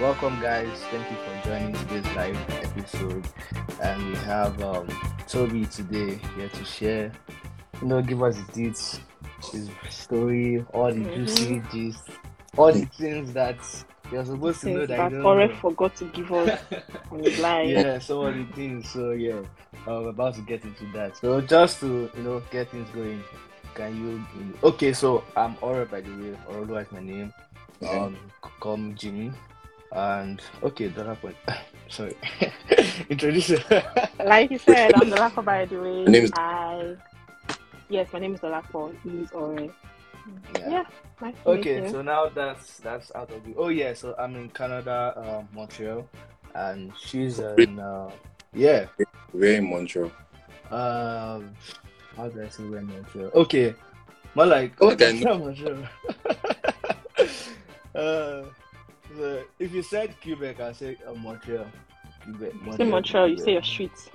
welcome, guys. Thank you for joining today's live episode. And we have um, Toby today here to share, you know, give us the deets, his story, all the Mhm. juicy gist, all the things that you're supposed to know that that you don't Ore know. forgot to give us on the line. yeah, so all the things. So yeah, I'm about to get into that. So just to you know get things going, can you? Okay, so I'm Aura by the way. Orolo is my name. Okay. Um, c- call me Jimmy. And okay, Dolapo. Sorry, introduce. it. Like you said, I'm Dolapo by the way. My name is- I yes, my name is Dolapo. He's Ore. yeah. Yeah, nice Okay, so now that's that's out of the. Oh yeah, so I'm in Canada, uh, Montreal, and she's in. Uh, yeah. We're in Montreal. Um, how do I say we're in Montreal? Okay, more like Okay, I Montreal. uh, so if you said Quebec, I say uh, Montreal. Quebec. You say Montreal, you say your streets.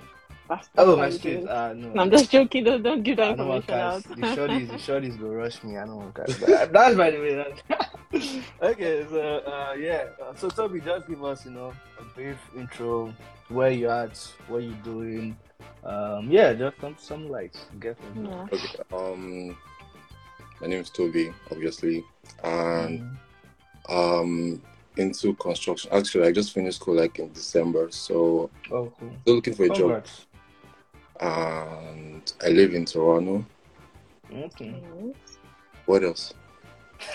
That's, that's Oh, my you do street. Uh, no. No, I'm just joking. Don't, don't give that I information out. The shorties, the shorties go rush me. I don't want cars. That's by the way. That. okay, so uh, yeah. Uh, So Toby, just give us, you know, a brief intro. Where you at? What you doing? Um, yeah, just some some lights. Get them. Yeah. Okay. Um, my name is Toby, obviously, and um, into construction. Actually, I just finished school like in December, so Oh, cool. still looking for a job. Congrats. And I live in Toronto. Okay. What else?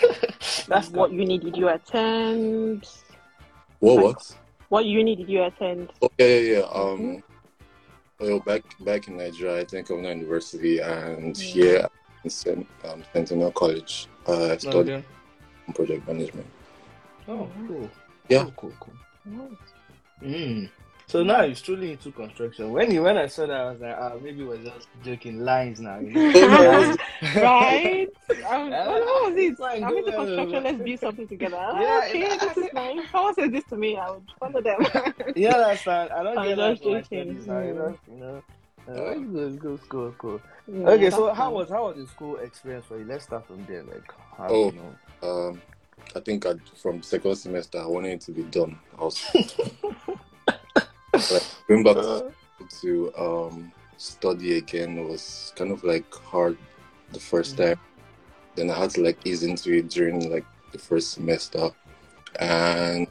That's what good. uni did you attend? What? Like- What? What uni did you attend? Oh, yeah, yeah, yeah. Um, Mhm. well, back back in Nigeria, I think I'm University, and Yeah. here in Cent- um, Centennial College, uh, I studied Okay. project management. Oh, cool. Yeah. Cool, cool, cool. Mm. So now he's truly into construction. When you when I saw that, I was like, ah, maybe we're just joking lines now. You know? right? Um, Yeah, what, what was it? fine, I'm into go, construction. Let's build something together. Ah, Yeah, okay, yeah. this is nice. Someone says this to me, I would follow them. Yeah, that's fine. I don't I'm get that just for joking. now, You Mm. know, you know. Uh, it's good, it's good, it's cool, cool. Yeah, Okay, that's so how fine. was how was the school experience for you? Let's start from there. Like, how, Oh. you know. Um, I think i from second semester, I wanted it to be done. I was like, going back to, to um, study again was kind of like hard the first Mhm. time. Then I had to like ease into it during like the first semester, and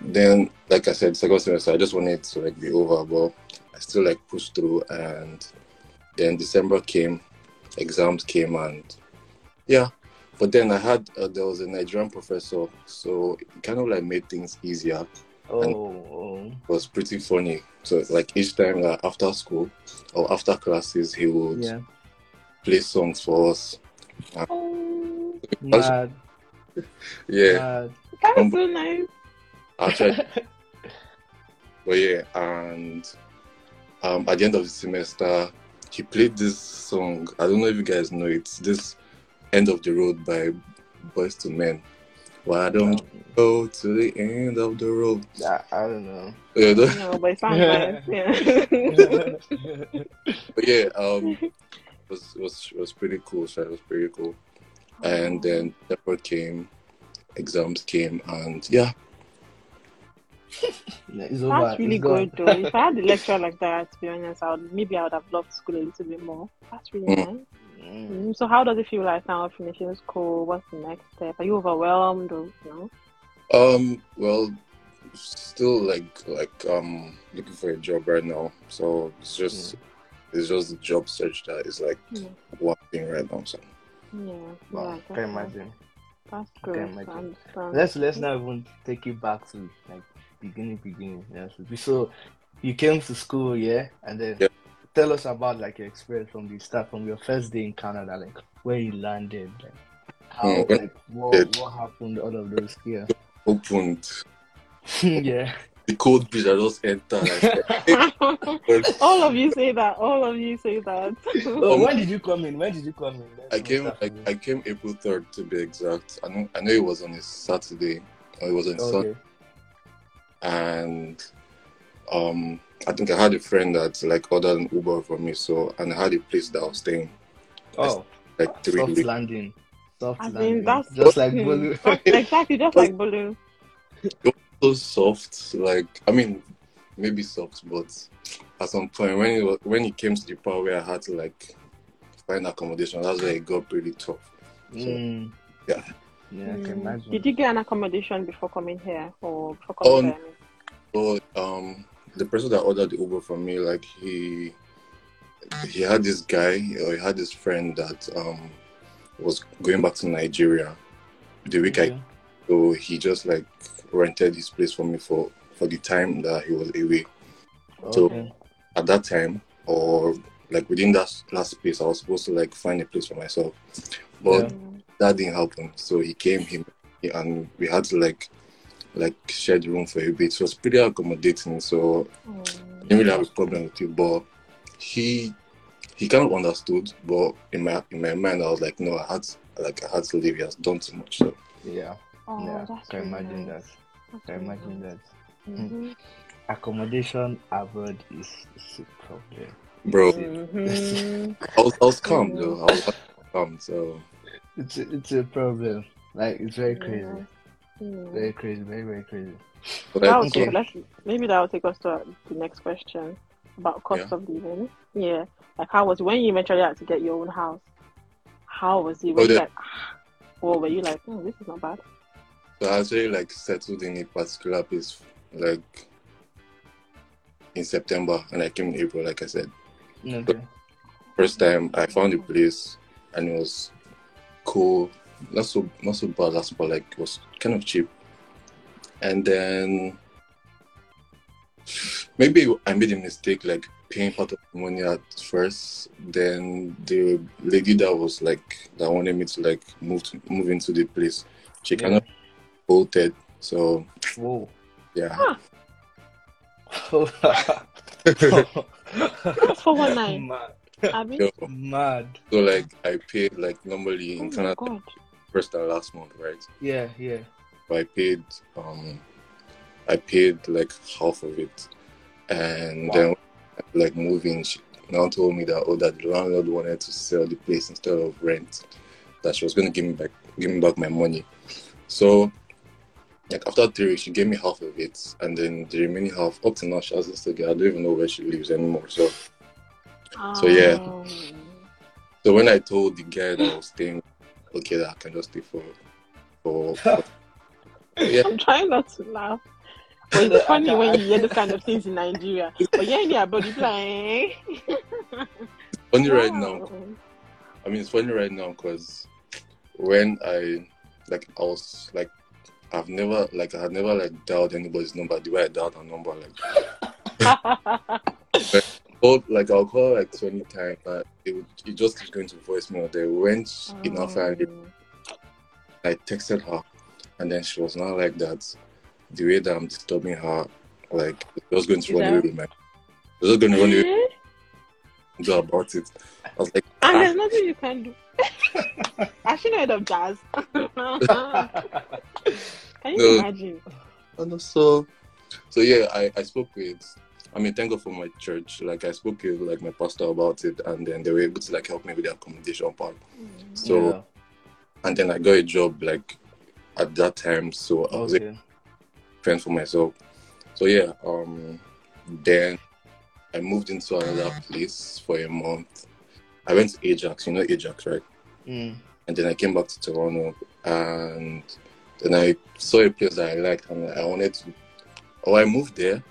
then like I said, second semester, I just wanted it to like be over, but I still like pushed through, and then December came, exams came, and yeah, but then I had uh, there was a Nigerian professor, so it kind of like made things easier. Oh, oh. It was pretty funny. So like each time uh, after school or after classes, he would yeah. play songs for us. Oh, Mad, Yeah, mad. that is so nice. actually, but yeah, and um, at the end of the semester, he played this song. I don't know if you guys know it. This "End of the Road" by Boyz II Men. Why don't you go to the end of the road? I, I don't know. Yeah, the- No, but it sounds nice. Yeah. but yeah, um, it was it was it was pretty cool. So it was pretty cool. And then paper came, exams came, and yeah, Yeah, it's over. That's really it's gone. good though. If I had a lecture like that, to be honest, I would maybe I would have loved school a little bit more. That's really Mm. nice. Mm. Mm, So how does it feel like now finishing school? What's the next step? Are you overwhelmed or no? um, well, still like like um looking for a job right now. So it's just it's just the job search that is like Yeah. one thing right now. So Yeah, Wow, yeah, can imagine. that's Can good. I imagine. Let's let's not even take you back to like beginning, beginning. Yeah. So, so you came to school, yeah, and then Yeah. Tell us about like your experience from the start, from your first day in Canada, like where you landed, like how, Mm, when- like what it- what happened, all of those, yeah, opened yeah. the cold beach. I just entered. Like, All of you say that. All of you say that. Oh, when did you come in? When did you come in? Let's I came I, I came April third to be exact. I know I know it was on a Saturday. It was on there. Sunday. and um I think I had a friend that like ordered an Uber for me, so and I had a place that I was staying Oh, like three soft weeks. landing. Soft I landing. mean, that's just like Bolu. exactly just like balloon. so soft. Like I mean, maybe soft, but at some point when it was, when it came to the part where I had to like find accommodation, that's where it got pretty tough. So, Mm. yeah. Yeah, I can Mm. imagine. Did you get an accommodation before coming here or before coming Oh, here? I? So um, the person that ordered the Uber from me, like he he had this guy or he had this friend that um was going back to Nigeria the week I so he just like rented his place for me for for the time that he was away. So- At that time or like within that last space I was supposed to like find a place for myself. But Yeah. That didn't happen. So he came him and we had to like like shared room for a bit. So it was pretty accommodating. So Mm. I didn't really have a problem with it, but he he kind of understood. But in my in my mind, I was like, no, I had like I had to leave. He has done too much. So Yeah. Oh, yeah. that's Can really imagine nice. that. That's Can really imagine nice. that. Mhm. Accommodation abroad is, is a problem. bro, Mhm. I was I was calm Mhm. though. I was calm. So It's a, it's a problem. Like it's very crazy. Yeah. Mm. Very crazy. Very very crazy. but That I, will Okay. take, let's, maybe that will take us to the next question about cost Yeah. of living. Yeah, like how was when you eventually had to get your own house? How was it? Were Oh, you the- like, or were you like, oh, this is not bad? so I actually like settled in a particular place like in September, and I came in April. Like I said, Okay. first time I found a place, and it was cool. Not so not so bad last, but like it was kind of cheap. And then maybe I made a mistake, like paying part of the money at first. Then the lady that was like that wanted me to like move to, move into the place, she kind of bolted. So Whoa. yeah, That's for one night. Mad. I mean, so, Mad. so like I paid like normally oh in my Canada god. first and last month, right? Yeah, yeah. I paid um I paid like half of it and Wow. then like moving she now told me that oh that the landlord wanted to sell the place instead of rent that she was gonna give me back give me back my money so like after three weeks she gave me half of it and then the remaining half up to now she hasn't still I don't even know where she lives anymore so So, yeah. Um, so when I told the guy that I was staying okay that I can just stay for for, for yeah I'm trying not to laugh. But it's funny when you hear those kind of things in Nigeria. But yeah, in your body like, eh? funny right now. I mean, it's funny right now because when I like, I was like, I've never like, I had never like dialed anybody's number the way I dialed a number. Like, called like I'll call like twenty times, but it would it just keeps going to voicemail. They went enough, and I texted her, and then she was not like that. The way that I'm disturbing her, like, I was going to run Yeah. away with my. I was just going to run away eh? do about it. I was like, And ah, there's nothing you can do. I should have heard of jazz. Can you No. imagine? And so, so yeah, I, I spoke with, I mean, thank God for my church. Like, I spoke with like my pastor about it, and then they were able to like help me with the accommodation part. So, Yeah. and then I got a job like at that time, so I was okay. a friend for myself. So yeah, um, then I moved into another place for a month. I went to Ajax, you know Ajax, right? Mm. and then I came back to Toronto, and then I saw a place that I liked, and I wanted to. Oh, I moved there,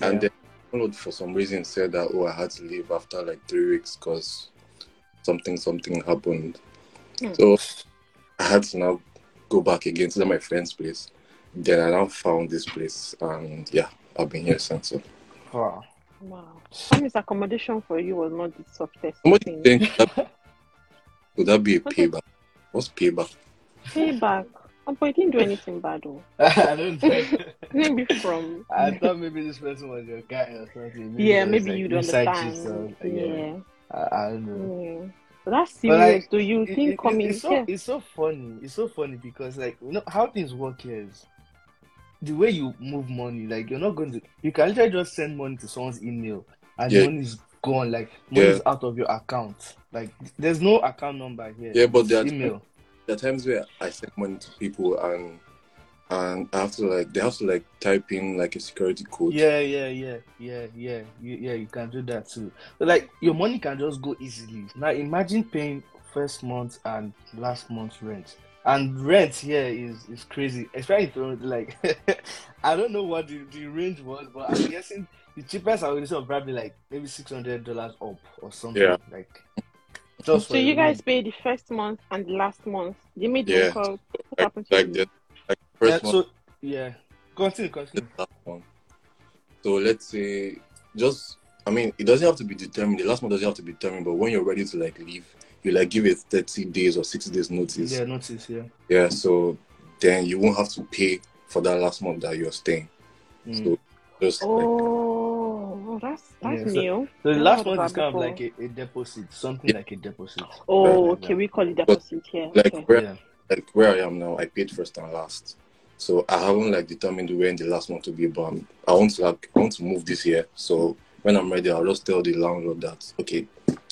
and then landlord for some reason said that oh I had to leave after like three weeks because something something happened. Hmm. So I had to now go back again to my friend's place. Then I now found this place, and yeah, I've been here since. So. Wow. Wow. That means accommodation for you was not the softest Somebody thing. that, would that be a Okay. payback? What's payback? Payback. Oh, but you didn't do anything bad though. I don't think. Maybe from I thought maybe this person was your guy or something. yeah, maybe like, you'd inside understand. gist or- yeah. I, I don't know. yeah. So that's But, serious. like, Do you It- think it- coming it's so here? it's so funny. It's so funny because like you know how things work here is the way you move money. Like you're not going to you can literally just send money to someone's email and Yeah. the money is gone. Like money Yeah. is out of your account. Like there's no account number here. Yeah, but there are, email. There are times where I send money to people and and I have to like they have to like type in like a security code. Yeah, yeah, yeah, yeah, yeah, you, yeah. You can do that too. But like your money can just go easily. Now imagine paying first month and last month's rent. And rent here is is crazy, especially if you're, like I don't know what the, the range was, but I'm guessing the cheapest I would say probably like maybe six hundred dollars up or something. Yeah. Like So you guys room. pay the first month and the last month. You made Yeah. the call. What Like, happened to like you? the like yeah, month so yeah. Continue, continue. So let's say just I mean it doesn't have to be determined. The last month doesn't have to be determined, but when you're ready to like leave, you like give it thirty days or sixty days notice. Yeah, notice, yeah. Yeah, so then you won't have to pay for that last month that you're staying. Mm. So just like Oh, that's that's Yeah, so- new. So the last one is that kind of like a, a deposit, something Yeah. like a deposit. Oh, Like okay. that. We call it deposit here. like Okay. where Yeah. like where I am now, I paid first and last. So I haven't like determined when the last one to be, but I'm- I want to like I want to move this year. So when I'm ready, I'll just tell the landlord that okay,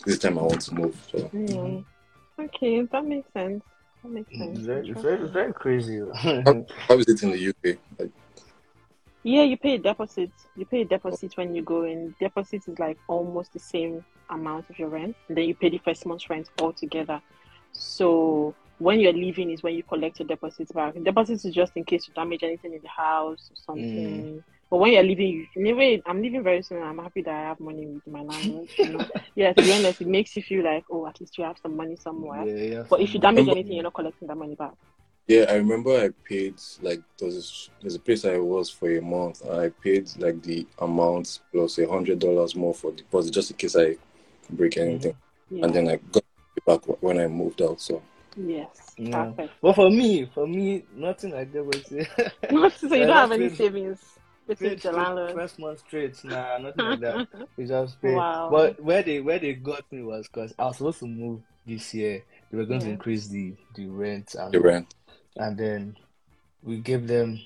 this time I want to move. So Mm. Okay, that makes sense. That makes sense. It's very, it's very, it's very crazy. how, how is it in the UK? Like, Yeah, you pay a deposit. You pay a oh. deposit when you go in. Deposit is like almost the same amount of your rent. And then you pay the first month's rent all together. So when you're leaving is when you collect your deposit back. Deposit is just in case you damage anything in the house or something. Mm. But when you're leaving, you anyway, I'm leaving very soon. I'm happy that I have money with my landlord. You know? yeah, to be honest, it makes you feel like, oh, at least you have some money somewhere. yeah, yeah. But if you damage anything, you're not collecting that money back. Yeah, I remember I paid like there was this, there's a place I was for a month. And I paid like the amount plus a hundred dollars more for deposit just in case I break mm. anything, Yeah. and then I got it back when I moved out. So yes, Yeah. perfect. But for me, for me, nothing like that was so you Yeah, don't have any savings. This Straight, is the straight, first month straight. Nah, nothing like that. We just pay. Wow. But where they where they got me was because I was supposed to move this year. They were going to increase the the rent and the rent. And then we gave them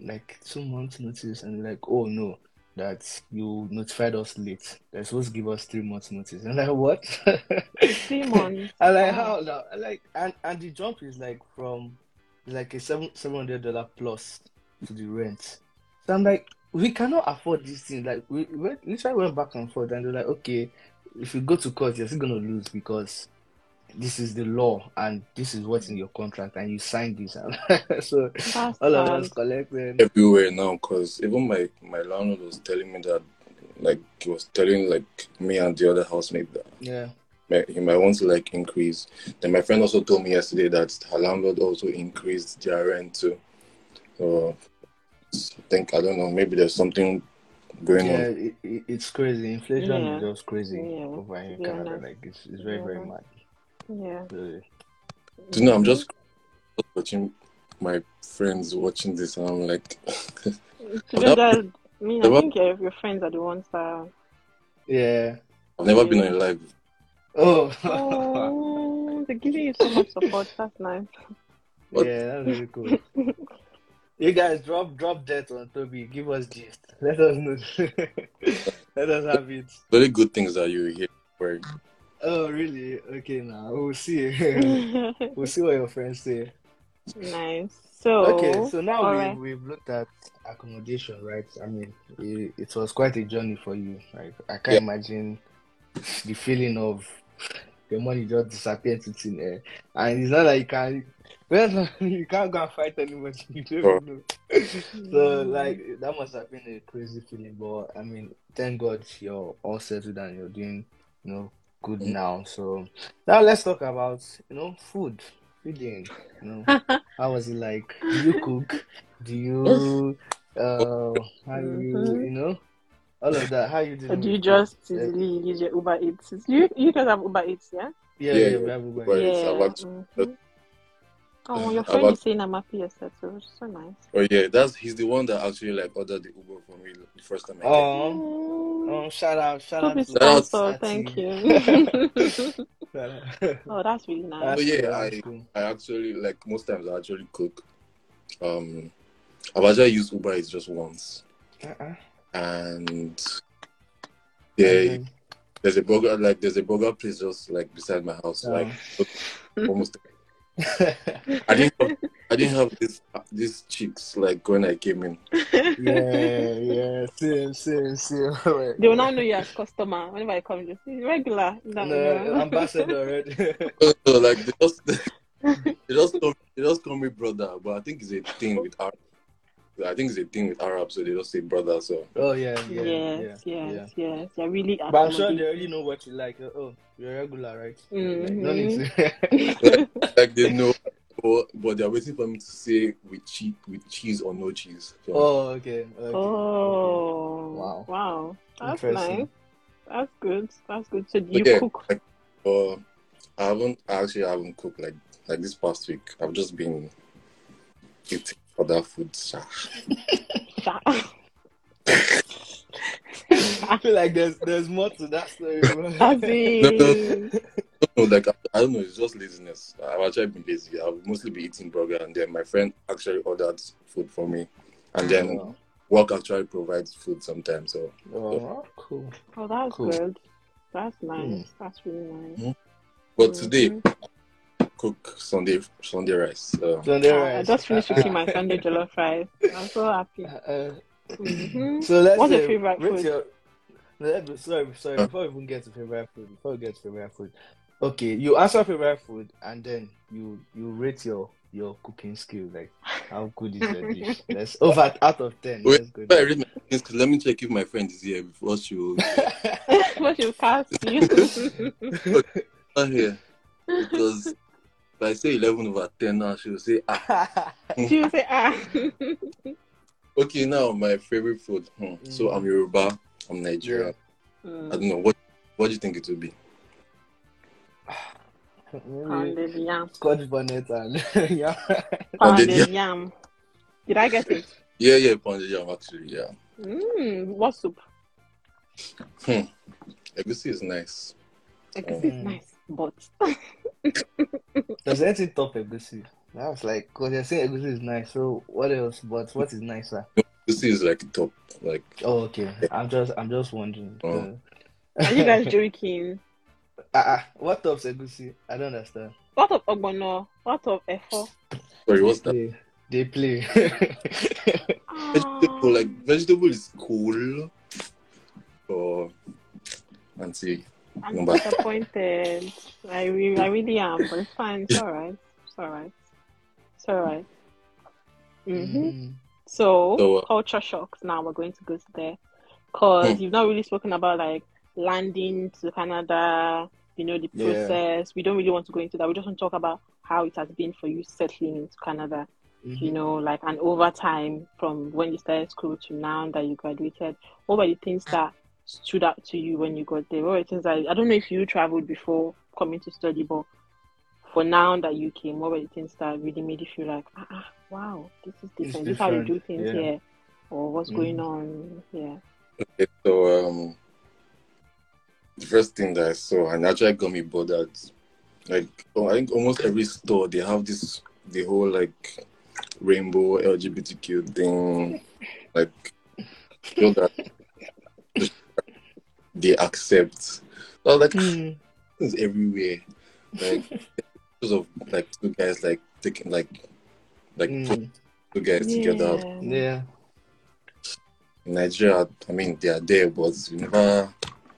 like two months notice and like oh no that you notified us late. They're supposed to give us three months notice. And like what? Three months. i like Wow. how now? Like and and the jump is like from like a seven seven hundred dollar plus to the rent. So i'm like we cannot afford this thing. Like we, we went- literally went back and forth and they're like okay if you go to court you're still gonna lose because this is the law and this is what's in your contract and you signed this so That's all of us collecting. everywhere now because even my my landlord was telling me that like he was telling like me and the other housemate that Yeah. he might want to like increase then my friend also told me yesterday that her landlord also increased their rent too so i think i don't know maybe there's something going Yeah, on it, it, it's crazy. Inflation Yeah. is just crazy Yeah, over here in to Canada. Like it's, it's very, very Yeah. Mad. Yeah. Really. Do you know i'm mm-hmm. just watching my friends watching this and i'm like To be honest, I mean, I What? think your, your friends are the ones that. Yeah. i've never been on a live Oh. Oh, they're giving you so much support. That's nice. What? yeah, that's really cool. You guys drop drop that on Toby. Give us gist. Let us know. Let us have it. very good things that you hear where Oh really? Okay now. We'll see. we'll see what your friends say. nice. So. Okay, so now we, right. we've looked at accommodation, right? I mean, it, it was quite a journey for you. Like, I can't Yeah. imagine the feeling of the money just disappearing to thin air. And it's not like you can, well, you can't go and fight anybody. You don't even oh. know. So, hmm. like, that must have been a crazy feeling. But, I mean, thank God you're all settled and you're doing, you know, good Mhm. now. So, now let's talk about, you know, food, feeding, you know. How was it like? Do you cook? Do you uh how do you Mhm. you know all of that? How you Or doing? do you just food? Easily use your Uber Eats? Do You you guys have Uber Eats, yeah? Yeah, Yeah, yeah, yeah. we have Uber But Eats. it's yeah. About to-. Oh, your friend act- is saying I'm happy yourself, so so nice. oh yeah that's he's the one that actually like ordered the uber for me the first time I came. Mm. um, shout out, shout out Toby to Shout out sponsor, thank you. Oh, that's really nice. That's Oh, yeah, I- I actually like most times I actually cook. Um, I've actually used Uber Eats just once, Uh-uh. and yeah, And there's a burger like there's a burger place just like beside my house, then- like almost. I didn't have, I I didn't have this these cheeks like when I came in. Yeah, yeah, same, same, same. Right. They will now know you as customer whenever I come. Just regular. No, No, no. ambassador already. So, so, like they just they just call, they just call me brother, but I think it's a thing with Arab. I think it's a thing with Arab, so they just say brother. So oh yeah, yeah, yes, yeah, yes, yeah. yes. They're really. But I'm sure they accommodating. already know what you like. Uh, Oh, you're regular, right? Mhm. Like, to- like they know, but, but they're waiting for me to say with cheese with cheese or no cheese. So, oh, okay. okay. Oh, Wow. wow. That's nice. That's good. That's good. So do you yeah, cook? like, uh, I haven't I actually haven't cooked like like this past week. I've just been eating other foods. I feel like there's there's more to that story. bro. As in, No, like I, I don't know, it's just laziness. I've actually been lazy. I've mostly been eating burger, and then my friend actually ordered food for me, and then Oh, work actually provides food sometimes. So oh, cool. oh, that's Cool. good. That's nice. Hmm. That's really nice. but today Mhm. Cook Sunday Sunday rice. So Sunday rice. I just finished cooking my Sunday jollof rice. I'm so happy. Uh, Mhm. so let's What's your say, favorite rate food? Your, let me- sorry, sorry. Huh? Before we even get to favorite food, before we get to favorite food, okay, you answer favorite food, and then you you rate your your cooking skill. Like, how good is your dish? Let's over out of ten. Wait, Let's go. Before I read my things, let me check if my friend is here before she will what you cast you? not here. Because if I say eleven over ten now, she will say ah. she will say ah. Okay, now my favorite food. Hmm. So Mm. I'm Yoruba. I'm Nigerian. I Mm. don't know what. What do you think it will be? Pounded yam. Scotch bonnet and yeah. Pounded Pounded yam. Did I get it? Yeah, yeah, pounded yam actually. Yeah, Mm, what soup? Hmm. egusi is nice. Egusi is Mm. nice, but Does anything top egusi? I was like, because you're saying egusi is nice. So what else? But what is nicer? Egusi is like top. Like Oh, okay. I'm just I'm just wondering. Oh. are you guys joking? Uh, uh, what tops egusi? I don't understand. What of ogbono? What of efo? sorry, what's that? Play. They play. Vegetable like vegetable is cool. But auntie, I'm Number- disappointed. I really, I really am, but it's fine. It's alright. It's alright. It's alright. Mm-hmm. Mm. So, So, uh, culture shocks. Now we're going to go to there because Hmm. you've not really spoken about like landing to Canada. You know the Yeah. process. We don't really want to go into that. We just want to talk about how it has been for you settling into Canada. Mhm. You know, like and over time from when you started school to now that you graduated. What were the things that stood out to you when you got there? What were things that I don't know if you traveled before coming to study, but for now that you came, what were the things that really made you feel like, ah, ah wow, this is different. This is how they do things yeah. here, or what's going Mhm. on here. okay, so um, the first thing that I saw and actually got me bothered. Like oh, I think almost every store they have this the whole like rainbow LGBTQ thing, like so that they accept. So I was like, Mm. it's everywhere. Like because of like two guys like taking like like put Mm. two guys together. Yeah. Yeah. In Nigeria, I mean they are there, but we never.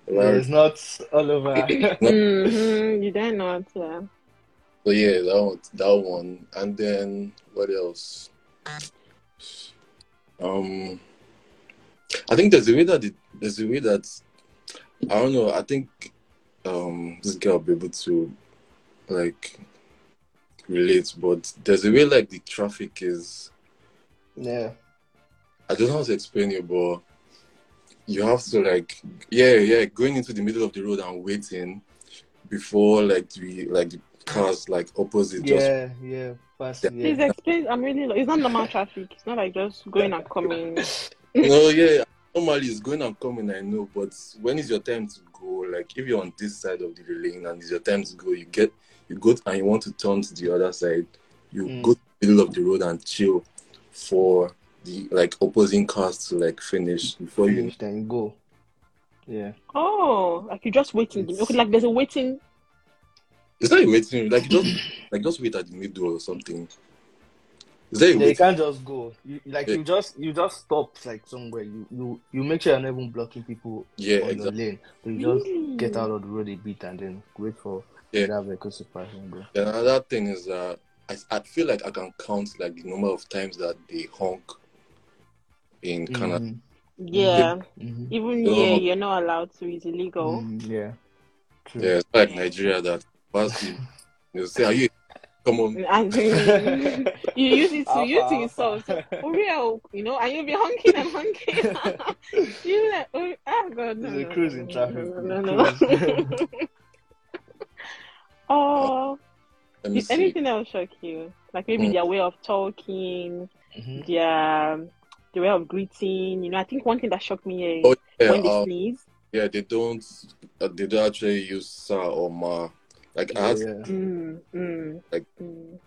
Yeah, It's not all over. hmm You dare not, yeah. So yeah, that one, that one, and then what else? Um, I think there's a way that it, there's a way that I don't know. I think um this girl will be able to like relate, but there's a way like the traffic is. yeah. I don't know how to explain it, but you have to like yeah yeah going into the middle of the road and waiting before like the like the cars like opposite just Yeah, yeah. Please explain. I'm really. It's not normal traffic. It's not like just going and coming. no, yeah. Normally it's going and coming, I know, but when is your time to go? Like if you're on this side of the lane and it's your time to go, you get you go and you want to turn to the other side, you Mm. go to the middle of the road and chill for the like opposing cars to like finish before you Finish, then go. Yeah. Oh, like you're just waiting. Okay, like there's a waiting. it's not a waiting like you just like just wait at the middle or something. Is that Yeah, you can't just go. You like Yeah. you just you just stop like somewhere. You you you make sure you're not even blocking people Yeah, on exactly. your lane. So you just Really? get out of the road a bit and then wait for Yeah. that vehicle to pass and go. Then another thing is that I, I feel like I can count like the number of times that they honk in Canada. Mhm, Yeah. mhm, Even Oh. here, you're not allowed to. It's illegal. mhm, Yeah. True. Yeah, it's like Nigeria that pass you. They say, "Are you come on?" And you use it to Alpha, use to alpha. insult. For real, you know, and you'll be honking and honking. you like, oh, oh god, no, It's a no, cruise no, in traffic. No, no, no. Oh, Let did anything else shock you? Like maybe Mm. their way of talking, Mhm. their their way of greeting. You know, I think one thing that shocked me is Oh yeah, when they um, sneeze. yeah. They don't. Uh, they don't actually use sir or ma. Like I had, Yeah. Mm, mm, like- mm.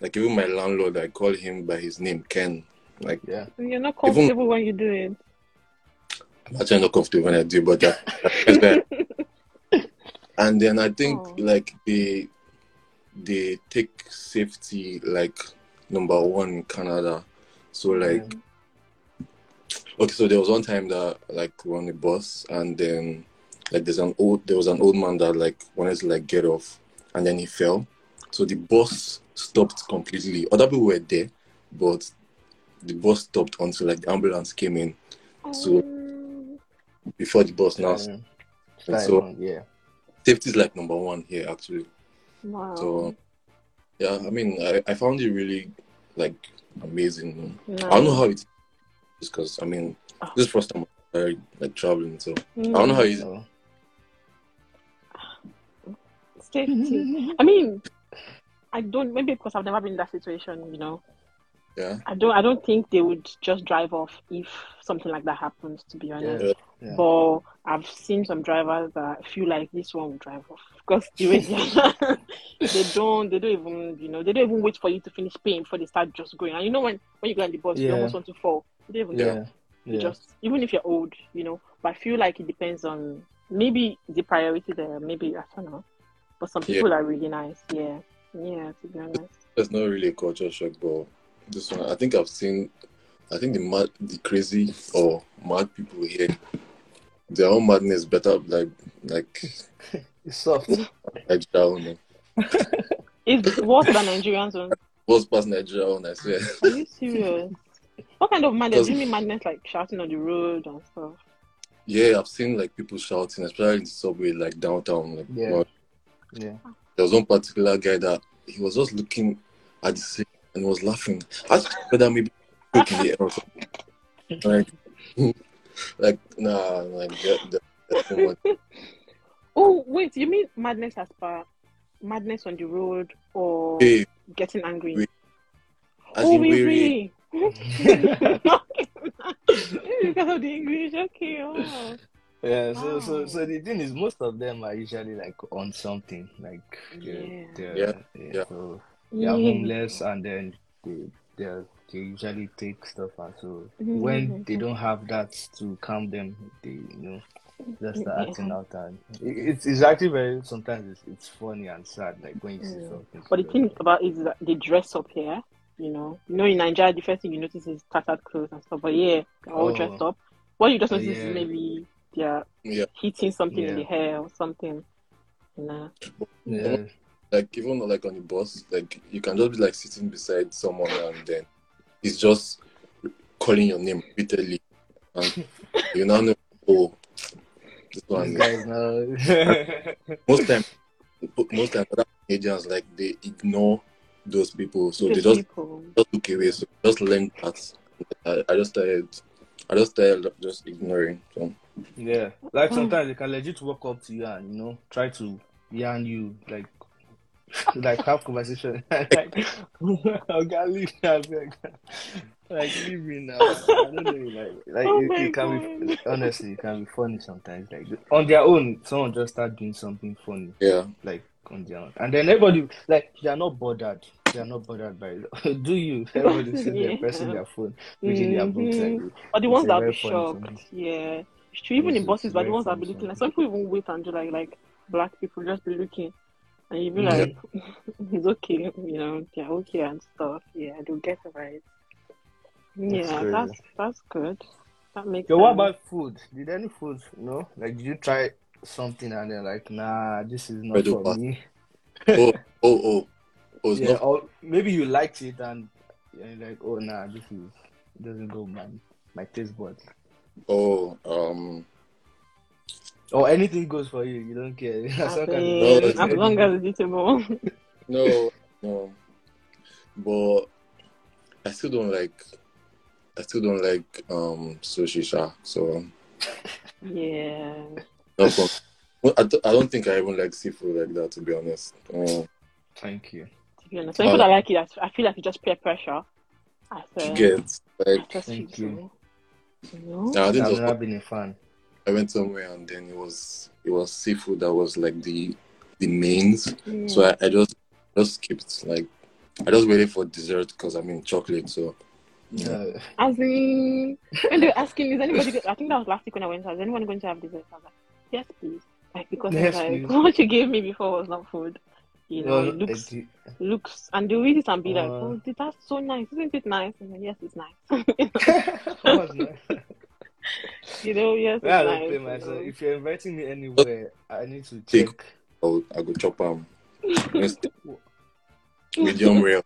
like even my landlord, I call him by his name, Ken. Like Yeah. You're not comfortable when you do it. I'm actually not comfortable when I do, but that, that's bad. And then I think Oh. like they they take safety like number one in Canada. So like okay, so there was one time that like we're on the bus and then like there's an old there was an old man that like wanted to like get off and then he fell. So the bus stopped completely. Other people were there, but the bus stopped until like the ambulance came in So- Um, before the bus now. Yeah. So yeah. safety is like number one here actually. wow. So yeah, I mean I, I found it really like amazing. Nice. I don't know how it is because I mean this is the first time I like traveling, so I don't know how it Safety. I mean, I don't. Maybe because I've never been in that situation. You know, Yeah. I don't. I don't think they would just drive off if something like that happens. To be honest, yeah. Yeah. but I've seen some drivers that feel like this one will drive off because the way they, they don't. They don't even. You know, they don't even wait for you to finish paying before they start just going. And you know when when you go on the bus, you almost want to fall. You don't even Yeah. Yeah. You Yeah. just even if you're old, you know. But I feel like it depends on maybe the priority there. Maybe I don't know. But some Yeah. people are really nice. Yeah, yeah. To be honest, There's not really a culture shock, but this one I think I've seen I think the mad the crazy or mad people here their own madness better like like It's soft. Nigeria own. Eh. it's worse than Nigerians. One. What's past Nigeria own, I swear. Are you serious? What kind of madness? Because- Do you mean madness like shouting on the road and stuff? Yeah, I've seen like people shouting, especially in the subway, like downtown. Like, Yeah. Well, Yeah. there was one particular guy that he was just looking at the scene and was laughing. I just whether maybe in the air or something. Like, like nah, like that, that, that's too much. Oh wait, you mean madness as per madness on the road or Hey, getting angry? Wait. as oh, in we weary. because of the English. Okay. Oh. Yeah, so so Wow. so the thing is, most of them are usually like on something, like they're, Yeah. they're, Yeah, yeah, yeah. so they're homeless, and then they they they usually take stuff and So when mhm, they mhm. don't have that to calm them, they you know just start Yeah. acting out, and it, it's it's actually very sometimes it's, it's funny and sad, like when you see something. But the thing about it is that they dress up here. You know, you know, in Nigeria, the first thing you notice is tattered clothes and stuff. But yeah, they're all Oh. dressed up. What you just Oh, notice yeah. is maybe they're Yeah, hitting something in the hair or something. You know. yeah, like even like on the bus, like you can just be like sitting beside someone and then he's just calling your name repeatedly, and you now know oh this one these guys now. most time most time other Canadians like they ignore those people, so they These just people. just look away. So just learn that. I, I just started, I just started just ignoring. So Yeah, like mm. sometimes they can legit walk up to you and you know try to yarn you like like have conversation. Like okay leave me abeg. like leave me now. I don't know like like Oh it, it can be honestly it can be funny sometimes like on their own someone just start doing something funny. Yeah, like on their own. And then everybody like they are not bothered. They are not bothered by it. Do you? Everybody sitting there Yeah. pressing their phone reading their books like mm-hmm. Or the ones that will be shocked. something. Yeah. It's even in buses, but the very ones that be funny looking like some people even wait and do like like black people just be looking. And you'd be Yeah. like, it's okay, you know, they're okay and stuff. Yeah, I do get it right. Yeah, crazy. that's that's good. That makes So what about food? Did any food, No, like did you try something and then like, nah, this is not Redo for back. me? Oh, oh, oh. Oh, oh, oh Yeah, not. or maybe you liked it and you're like, oh nah, this is doesn't go my my taste buds. Oh, um, Or anything goes for you, you don't care. I Some kind of- mean, it's- as long as it's eatable. no, no. But I still don't like. I still don't like um sushi sha. So yeah. not from, I, don't- I don't think I even like seafood like that to be honest. Um, Thank you. To be honest, some people that like it, I I feel like you just peer pressure. I you said, get I like Thank feel you. So. You know? I think I've it was never been a fan. I went somewhere and then it was it was seafood that was like the the mains. Yeah. So I, I just just skipped like I just waited for dessert because I mean chocolate. So Yeah. As in, when they were asking, is anybody? Go- I think that was last week when I went. Is anyone going to have dessert? I was like, yes, please. Like because Yes, it's like what you gave me before was not food. You know, Well, it looks it- looks, and they read it and be like, Uh. oh, that's so nice, isn't it nice? And then, yes, it's nice. that was you know, yes, it's Yeah, I don't nice. pay you myself. know. If you're inviting me anywhere, I need to Take- check. I'll I go chop them. Medium rare.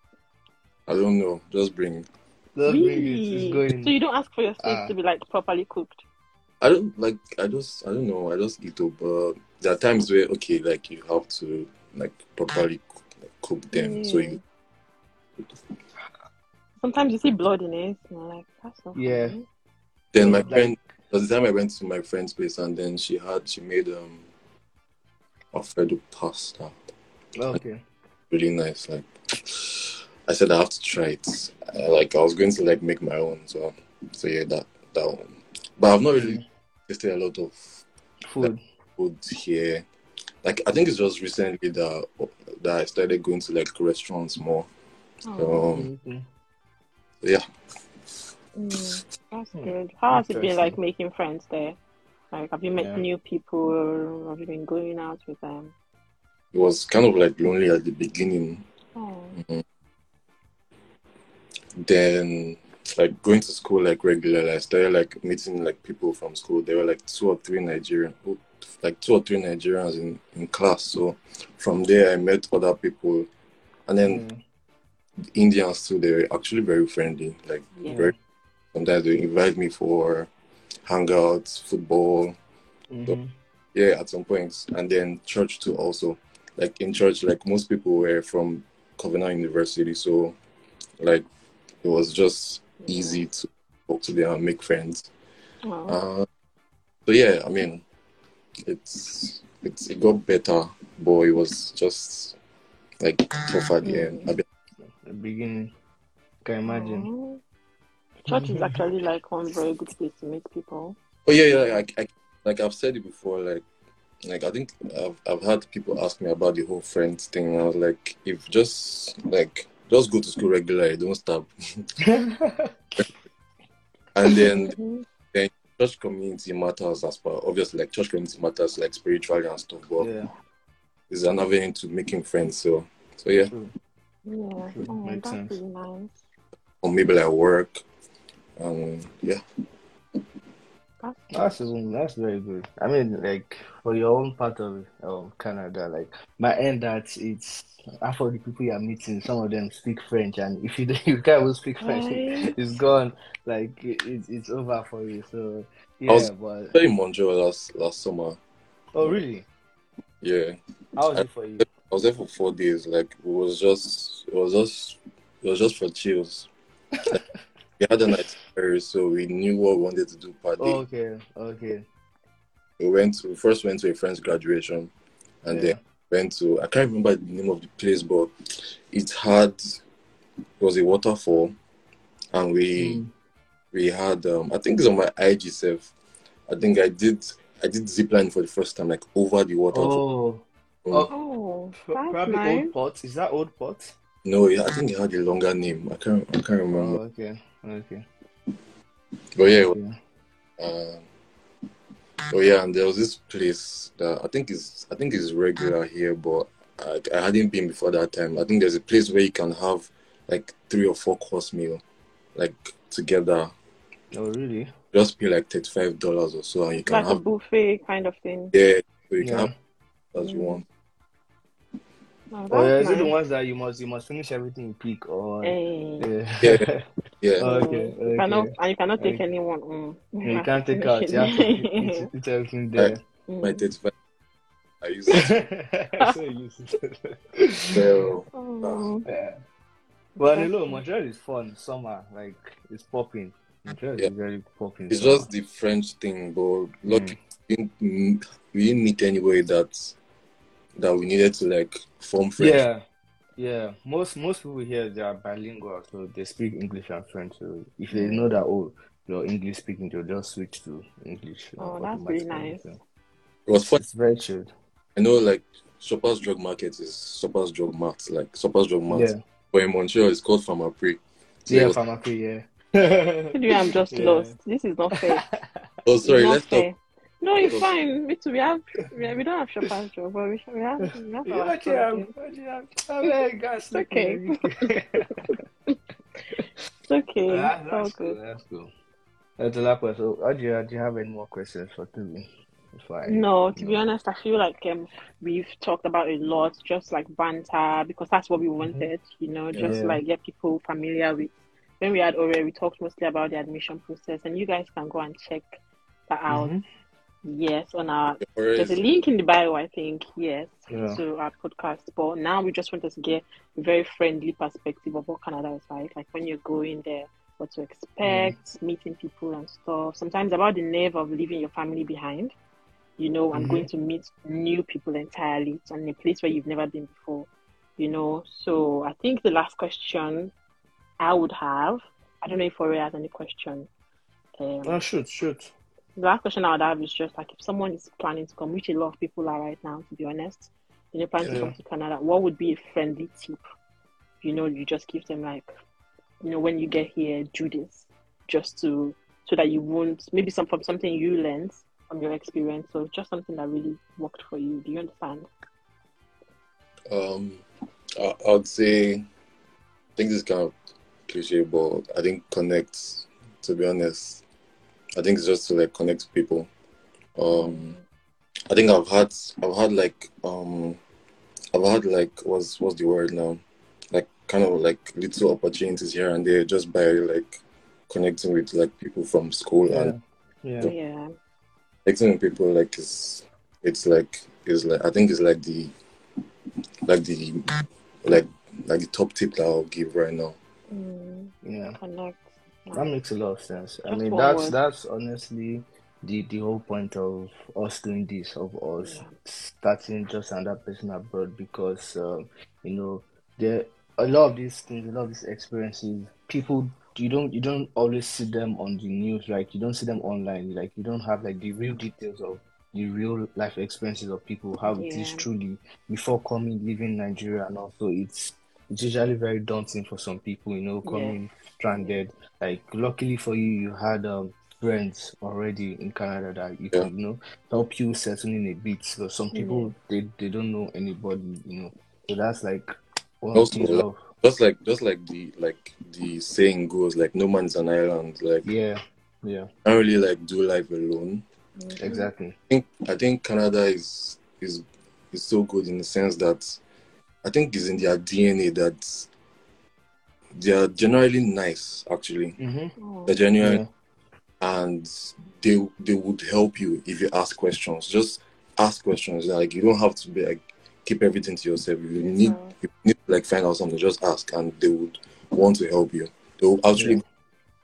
I don't know. Just bring. Just bring it. It's going. So you don't ask for your steak Ah. to be like properly cooked. I don't like. I just. I don't know. I just eat up. But there are times where okay, like you have to like properly cook, like, cook them. So you. Mm. Sometimes you see blood in it, and you're like, that's not Yeah. funny. Then my Like- friend. There was the time I went to my friend's place and then she had she made um Alfredo pasta. Oh, okay. Really nice. Like I said, I have to try it. I, like I was going to like make my own. So so yeah, that that one. But I've not really mm. tasted a lot of Food. food here. Like I think it's just recently that that I started going to like restaurants more. Oh, Um, Mhm. yeah, mm, that's Hmm. good. How has it been like making friends there? Like, have you met Yeah. new people? Have you been going out with them? it was kind of like lonely at the beginning. Oh, then like going to school like regularly i started like meeting like people from school there were like two or three nigerian like two or three nigerians in, in class so from there i met other people and then Mm. indians too they were actually very friendly like Yeah. very sometimes they invite me for hangouts football Mhm. yeah at some points and then church too also like in church like most people were from covenant university so like it was just easy to talk to them and make friends oh. uh, so yeah i mean it's it's it got better but it was just like tough at the end I The beginning. Can imagine. Oh. Church is actually like one very good place to meet people. oh yeah yeah I, I, like i've said it before like like i think I've, I've had people ask me about the whole friends thing and i was like if just like just go to school regularly don't stop and then Mhm. Church community matters as well. obviously like church community matters like spiritually and stuff but yeah. it's an avenue to making friends so so yeah True. Yeah. True. Oh, Makes that's sense. really nice. or maybe like work um yeah That's That's that's very good. I mean, like for your own part of of Canada, like my end that it's half of the people you're meeting, some of them speak French, and if you don't- you can't even speak French, Right. it's gone. Like it, it's it's over for you. So yeah, was- but very Montreal last last summer oh really? yeah How was it for you? I was there for four days like it was just it was just it was just for chills we had a night so we knew what we wanted to do per day Oh, okay, okay. we went to first went to a friend's graduation and Yeah. then went to I can't remember the name of the place, but it had it was a waterfall and we Mm. we had um I think it's on my IG self. I think I did I did zipline for the first time, like over the waterfall. Oh, Um, oh. Oh, that's probably nice. Old Port. Is that Old Port? No, yeah, I think it had a longer name. I can't I can't Oh, remember. okay, okay. But yeah, Yeah. Um, oh yeah, and there was this place that I think is I think is regular here, but I, I hadn't been before that time. I think there's a place where you can have like three or four course meal, like together. Oh, really? Just pay like thirty five dollars or so, and you can Like a have buffet kind of thing. yeah, so you can have as you Mm. want. Oh, Oh, yeah, is it the ones that you must you must finish everything in peak or? Hey. Yeah. Yeah. Yeah, Oh, okay, Mm, you cannot, okay. and you cannot take Okay. anyone. Mm. You can't take out. You have to eat, eat everything there. my Mm. thirty five. I use it. so useless. So, Oh. yeah. But hello, Montreal is fun. Summer, like it's popping. Montreal Yeah. is very popping. it's summer. just the French thing, but look, Mm. we didn't, we didn't meet anyway that that we needed to like form French. Yeah, yeah. Most most people here they are bilingual, so they speak English and French. So if they know that oh you're English speaking, they'll just switch to English. uh, Oh, that's really nice. It was fun. It's very chill. I know like Shoppers Drug Market is Shoppers Drug Mart, like Shoppers Drug Mart. Yeah, But in Montreal, it's called Pharmaprix. So yeah, was- pharmacy, yeah. Maybe I'm just Yeah. lost. This is not fair. oh, sorry. Not Let's fair. talk. No, it's fine. Me too. We have we, we don't have shoppers job, but we, we have we have Yeah, our what you have? product. What you have? Oh, man, guys, look, okay. It's okay. It's all that's cool. good. That's cool. Uh, the last question. So, do you, do you have any more questions for Toby? Before I- No, to be honest, I feel like um we've talked about a lot, just like banter, because that's what we wanted, you know, just Yeah. like get people familiar with. When we had Ore, we talked mostly about the admission process, and you guys can go and check that out. Mhm. Yes, on our there's a link in the bio, I think. Yes, Yeah. to our podcast. But now we just wanted to get a very friendly perspective of what Canada is like. Like when you're going there, what to expect, meeting people and stuff. Sometimes about the nerve of leaving your family behind. You know, I'm Mhm. going to meet new people entirely and a place where you've never been before. You know, so I think the last question I would have, I don't know if Ore has any question. Um, Oh, shoot, shoot. The last question I would have is just like if someone is planning to come, which a lot of people are right now, to be honest, and you're planning to come to Canada, what would be a friendly tip? You know, you just give them like, you know, when you get here, do this, just to so that you won't maybe some from something you learned from your experience, or just something that really worked for you. Do you understand? um, I, I would say, I think this is kind of cliche, but I think connect. To be honest, I think it's just to like connect to people. Um, I think I've had I've had like um I've had like what's what's the word now? Like kind of like little opportunities here and there just by like connecting with like people from school Yeah. and Yeah. Yeah. connecting with people like is it's like is like I think it's like the like the like like the top tip that I'll give right now. Mm, Yeah. connect. That makes a lot of sense. I mean, that's that's honestly the the whole point of us doing this, of us starting just another person abroad, because um, you know there a lot of these things, a lot of these experiences, people you don't you don't always see them on the news, like you don't see them online, like you don't have like the real details of the real life experiences of people, how it is truly before coming, leaving Nigeria, and also it's it's usually very daunting for some people, you know, Yeah. Coming stranded. Like luckily for you, you had um, friends already in Canada that you Yeah. can, you know, help you settle in a bit. So some people they, they don't know anybody, you know. So that's like one Also, thing like- Just like just like the like the saying goes, like no man's an island. Like yeah, yeah, can't really like do life alone. Exactly. I think I think Canada is is is so good in the sense that I think it's in their DNA that they are generally nice actually. Mm-hmm. Oh, They're genuine Yeah. and they they would help you if you ask questions. Just ask questions. Like you don't have to be like keep everything to yourself. If you need if you need to like find out something, just ask and they would want to help you. They'll actually Yeah.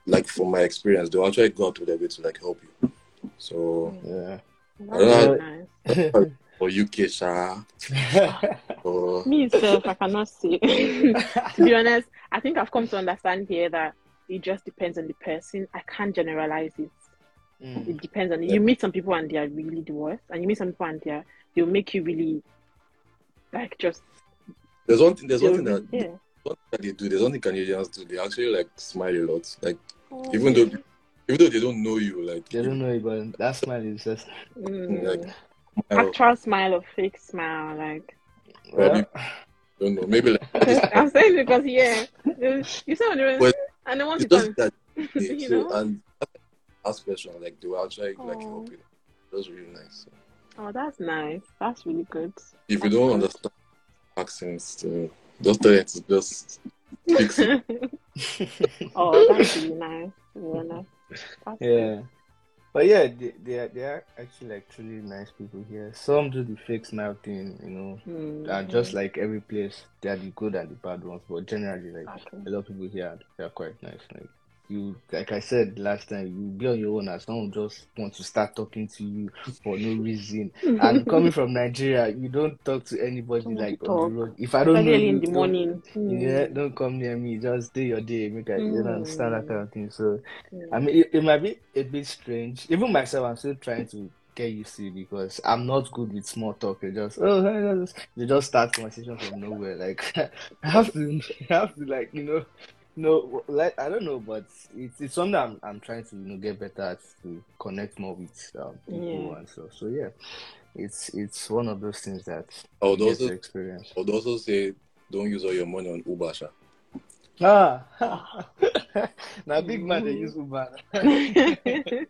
like from my experience, they'll actually go out to their way to like help you. So Yeah. that's don't very nice. Or UK Sha or Me itself, I cannot say. to be honest, I think I've come to understand here that it just depends on the person. I can't generalize it. Mm. It depends on Yeah. you meet some people and they are really the worst, and you meet some people and they are they'll make you really like just there's one thing there's one thing that yeah. one thing that they do, there's one thing Canadians do, they actually like smile a lot. Like Oh, even though even though they don't know you, like They don't know you, but that smile is just Mm. like smile. Actual smile or fake smile, like Probably, don't know. Maybe like I'm saying because yeah, you said on Well, and then once it's you just that you so know. and ask questions like they will actually like help you. That was really nice. So, Oh, that's nice. That's really good. if you don't good. understand accents, uh, just tell it just fix it. oh, that's really nice. Really nice. That's Yeah. But yeah, they, they are they are actually like truly nice people here. Some do the fake smile thing, you know, good. and just like every place, they are the good and the bad ones. But generally, like Okay. a lot of people here, they are quite nice. Like you, like I said last time, you be on your own, and someone just want to start talking to you for no reason. And coming from Nigeria, you don't talk to anybody Don't like on the road. If I don't know Very early you, in the morning. Yeah, Hmm. don't come near me. Just do your day. Make I, you know, understand that Mm. kind of thing. So. I mean, it, it might be a bit strange. Even myself, I'm still trying to get used to because I'm not good with small talk. You just, oh, you just start conversation from nowhere. Like, I have to, I have to, like, you know, no, like, I don't know, but it's it's something I'm I'm trying to, you know, get better at to connect more with um, people Yeah. and stuff. So yeah, it's it's one of those things that I would also experience. I would also say don't use all your money on Uber. Sha. Ah, now big man they use Uber.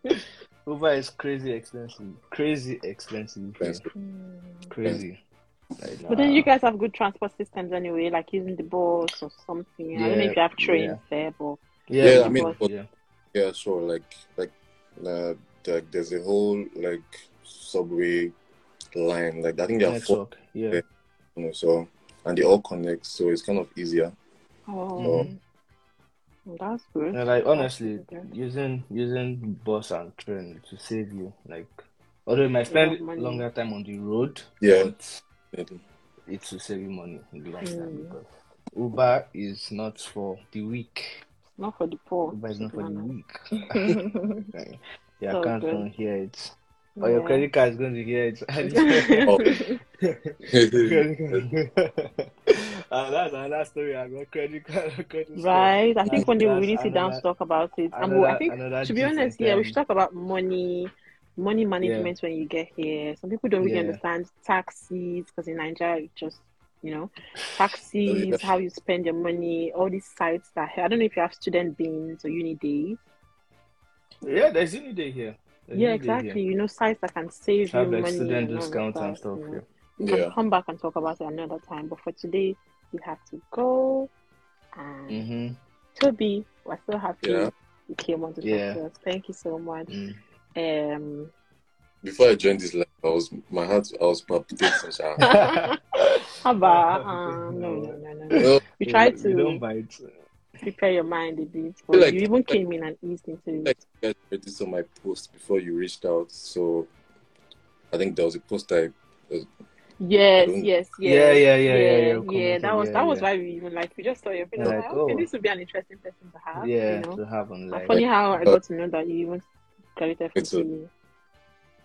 Uber is crazy expensive, crazy expensive, here. Expensive. Hmm. crazy. Like, But then nah. you guys have good transport systems anyway, like using the bus or something. Yeah, I don't know if you have Yeah, trains yeah. there, but yeah, Yeah, I mean, but- yeah, Yeah, sure. Like like uh, like there's a whole like subway line. Like I think there are four. yeah, Yeah. You know, so and they all connect, so it's kind of easier. oh, that's good. And like honestly, That's using using bus and train to save you, like although you might spend longer time on the road, Yeah. but Definitely. it will save you money in the long time Mm. because Uber is not for the weak. Not for the poor. Uber is not for the No, no. weak. yeah. Right. Your So account good. don't hear it. Or your credit card is going to hear it. uh, that's another story. I got credit card. Credit score. Right. I think That's- one day we that's really sit down to talk about it. And we- I think to be honest, yeah, we should talk about money, money management when you get here. Some people don't really Yeah. understand taxes because in Nigeria, it's just you know, taxes, how you spend your money, all these sites that I don't know if you have student beans or uni days. Yeah, there's Uni Day here. There's Yeah, Uni Day here. exactly. You know, sites that can save Have you like money student and all discounts and stuff. you know. Yeah. We can Yeah. come back and talk about it another time. But for today, we have to go. And Mm-hmm. Toby, we're so happy Yeah. you came on to Yeah. talk to us. Thank you so much. Mm. Um, Before I joined this life, I was my heart I was palpitating. Sha. how about um, no, no, no, no, no. Well, We tried You don't to bite. prepare your mind a bit, feel but like- you even came in and eased into like it. you guys already saw my post before you reached out, so I think there was a post I Yes, don't- yes, yes. Yeah, yeah, yeah, yeah, yeah, yeah. you're commenting, that was yeah, that was yeah. why we even like we just saw your face. Yeah, like, like, okay, oh. this would be an interesting person to have. Yeah, you know. to have on And like. funny how I got to know that you even created It's for a- you.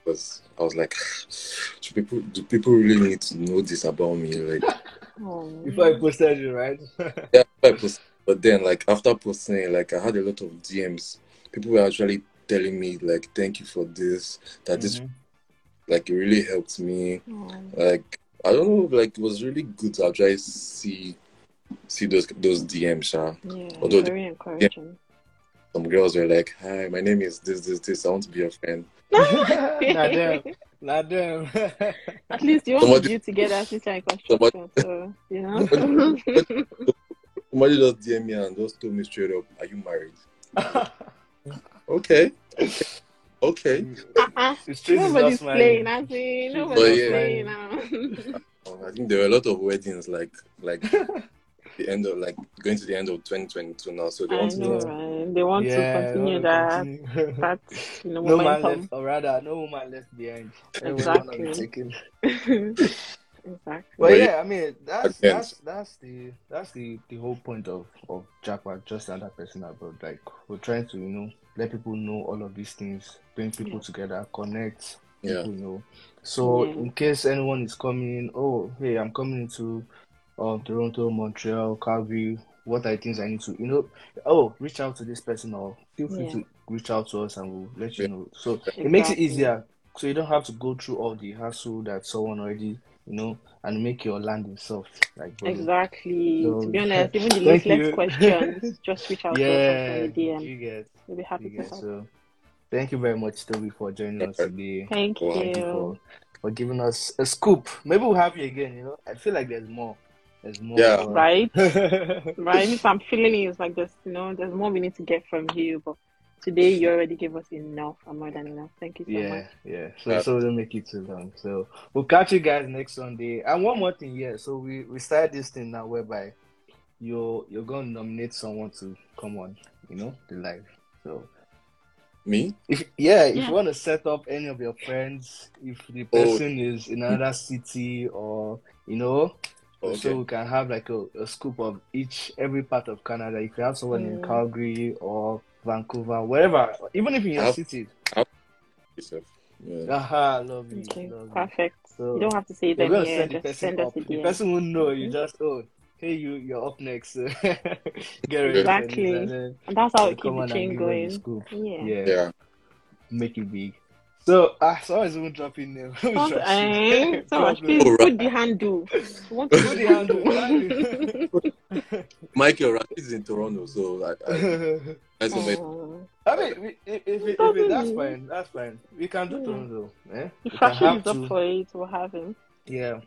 was I was like, do people do people really need to know this about me? Like Oh, Before I posted you, right? yeah, I post, but then like after posting, like I had a lot of DMs. People were actually telling me like, thank you for this. That this Mhm. like it really helped me. oh. Like I don't know, like it was really good to actually see see those those DMs. Sha. yeah, Although the- very encouraging. Some girls were like, "Hi, my name is this this this. I want to be your friend." Not them. Not them. At least you want Somebody- to do together since you're in construction, so you know. Somebody just DM me and just told me straight up, "Are you married?" Okay, okay. Uh-uh. The Nobody's playing. I see. Nobody's yeah. playing now. I think there were a lot of weddings, like like the end of like going to the end of 2022 now. So they I want to know, Yeah. Right? They want Yeah, to continue wanna that, continue. that you know, no man left, or rather, no woman left behind. Exactly. wanna exactly. Well, yeah, I mean that's Again. that's that's the that's the the whole point of of JAPA, just another person abroad. Like we're trying to you know let people know all of these things, bring people Yeah. together, connect Yeah. people know. So Yeah. in case anyone is coming, oh hey, I'm coming to um Toronto, Montreal, Calgary. What are the things I need to you know? Oh, reach out to this person or feel free Yeah. to reach out to us and we'll let you know. So it makes it easier so you don't have to go through all the hassle that someone already you know, and make your landing soft. Like brother. exactly. So- to be honest, even the Thank useless you. questions, just reach out to us Yeah, on the DM. you get, We'll be happy you to get. help. So, thank you very much, Toby, for joining us today. Thank Wow. Thank you you. for, for giving us a scoop. Maybe we'll have you again. You know, I feel like there's more. There's more. Yeah. Right? Right? So I'm feeling it, it's like this, you know, there's more we need to get from you, but today you already gave us enough and more than enough. Thank you so Yeah, much. yeah. So so don't make it too long. So we'll catch you guys next Sunday. And one more thing, yeah. So we we started this thing now whereby you're you're gonna nominate someone to come on, you know, the live. So Me? if yeah, if Yeah. you want to set up any of your friends, if the Oh. person is in another city or you know, Okay. so we can have like a, a scoop of each every part of Canada. If you have someone in Mm. Calgary or Vancouver, wherever, even if in your Have- city. Yourself. Yeah. Aha, lovely, Okay, lovely. perfect. So you don't have to say you're gonna send the just person send us up. a The DM. person won't know. You Mhm. just oh, hey, you you're up next. Get ready. Exactly. and then And that's how it keeps the chain give the going. Yeah. Yeah, Yeah. make it big. So ah, someone's even dropping name. Who's Oh, Rashid? eh, so much. Problem. Please right. put the handle. We want to Put the handle, Michael Rashid is in Toronto, so I, I, I so many- Oh. I mean, we- if, if, if, if it, that's fine. That's fine. We can do Yeah. Toronto. Eh? If Rashid is up to- for it, we'll have him. Yeah.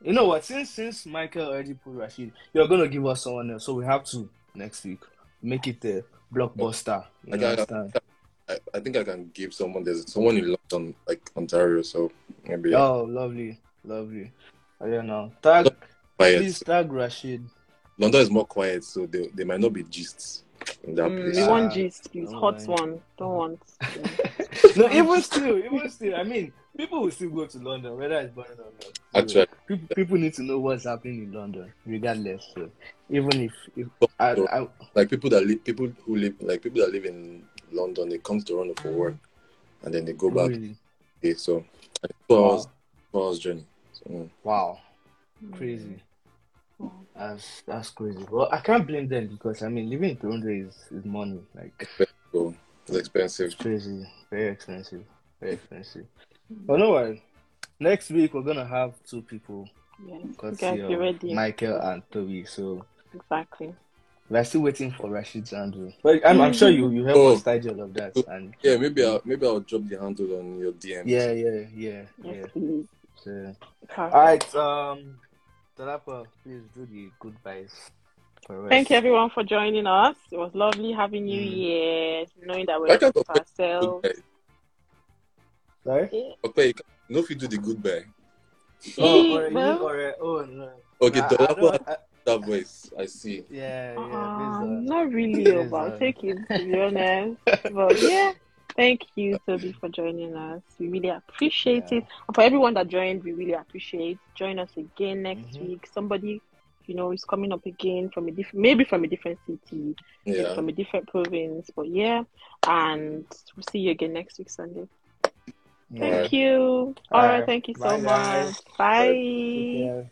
You know what? Since since Michael already put Rashid, you're gonna give us someone else, so we have to next week make it a blockbuster. You I got- understand? I, I think I can give someone. There's someone in London, like Ontario, so maybe Oh, lovely, lovely. I don't know. Tag, quiet. please tag Rashid. London is more quiet, so they, they might not be gists in that Mm, place. we Ah, want gist, please. don't Hot one. Don't want. no, even still, even still. I mean, people will still go to London, whether it's burning or not. So Actually, people, people need to know what's happening in London, regardless. So even if, if I, I, like people that live, people who live, like people that live in London, they come to Toronto for work, and then they go back. really, Okay, so like, two wow, hours, two hours journey. So, mm. wow, crazy. That's that's crazy. Well, I can't blame them because I mean, living in Toronto is, is money. Like so it's expensive. it's crazy, very expensive, very expensive. But no worry. Next week we're gonna have two people, Yes. You because guys be ready. Michael and Toby. So Exactly. We're still waiting for Rashid's handle. But I'm, I'm sure you you help Oh. us tidy all of that. And Yeah, maybe I'll maybe I'll drop the handle on your DM. yeah, yeah, yeah, yeah. Yes. So, Perfect. all right, um, Dolapo, please do the goodbyes. Thank you everyone for joining us. It was lovely having you Mm. here, knowing that we're can't ourselves. Goodbye. Sorry. Okay, you know if you do the goodbye. Oh, or, well- or, oh no. Okay, Nah, I Dolapo I- that voice. I see. yeah, yeah. Uh, based not really, based but I'll take it to be honest. But yeah, thank you, Toby, for joining us. We really appreciate Yeah. it. And for everyone that joined, we really appreciate. Join us again next Mhm. week. Somebody, you know, is coming up again from a different, maybe from a different city, maybe Yeah. from a different province. But yeah, and we'll see you again next week Sunday. Thank Alright. you. All right, Alright. thank you so Bye, guys. much. Bye. Take care.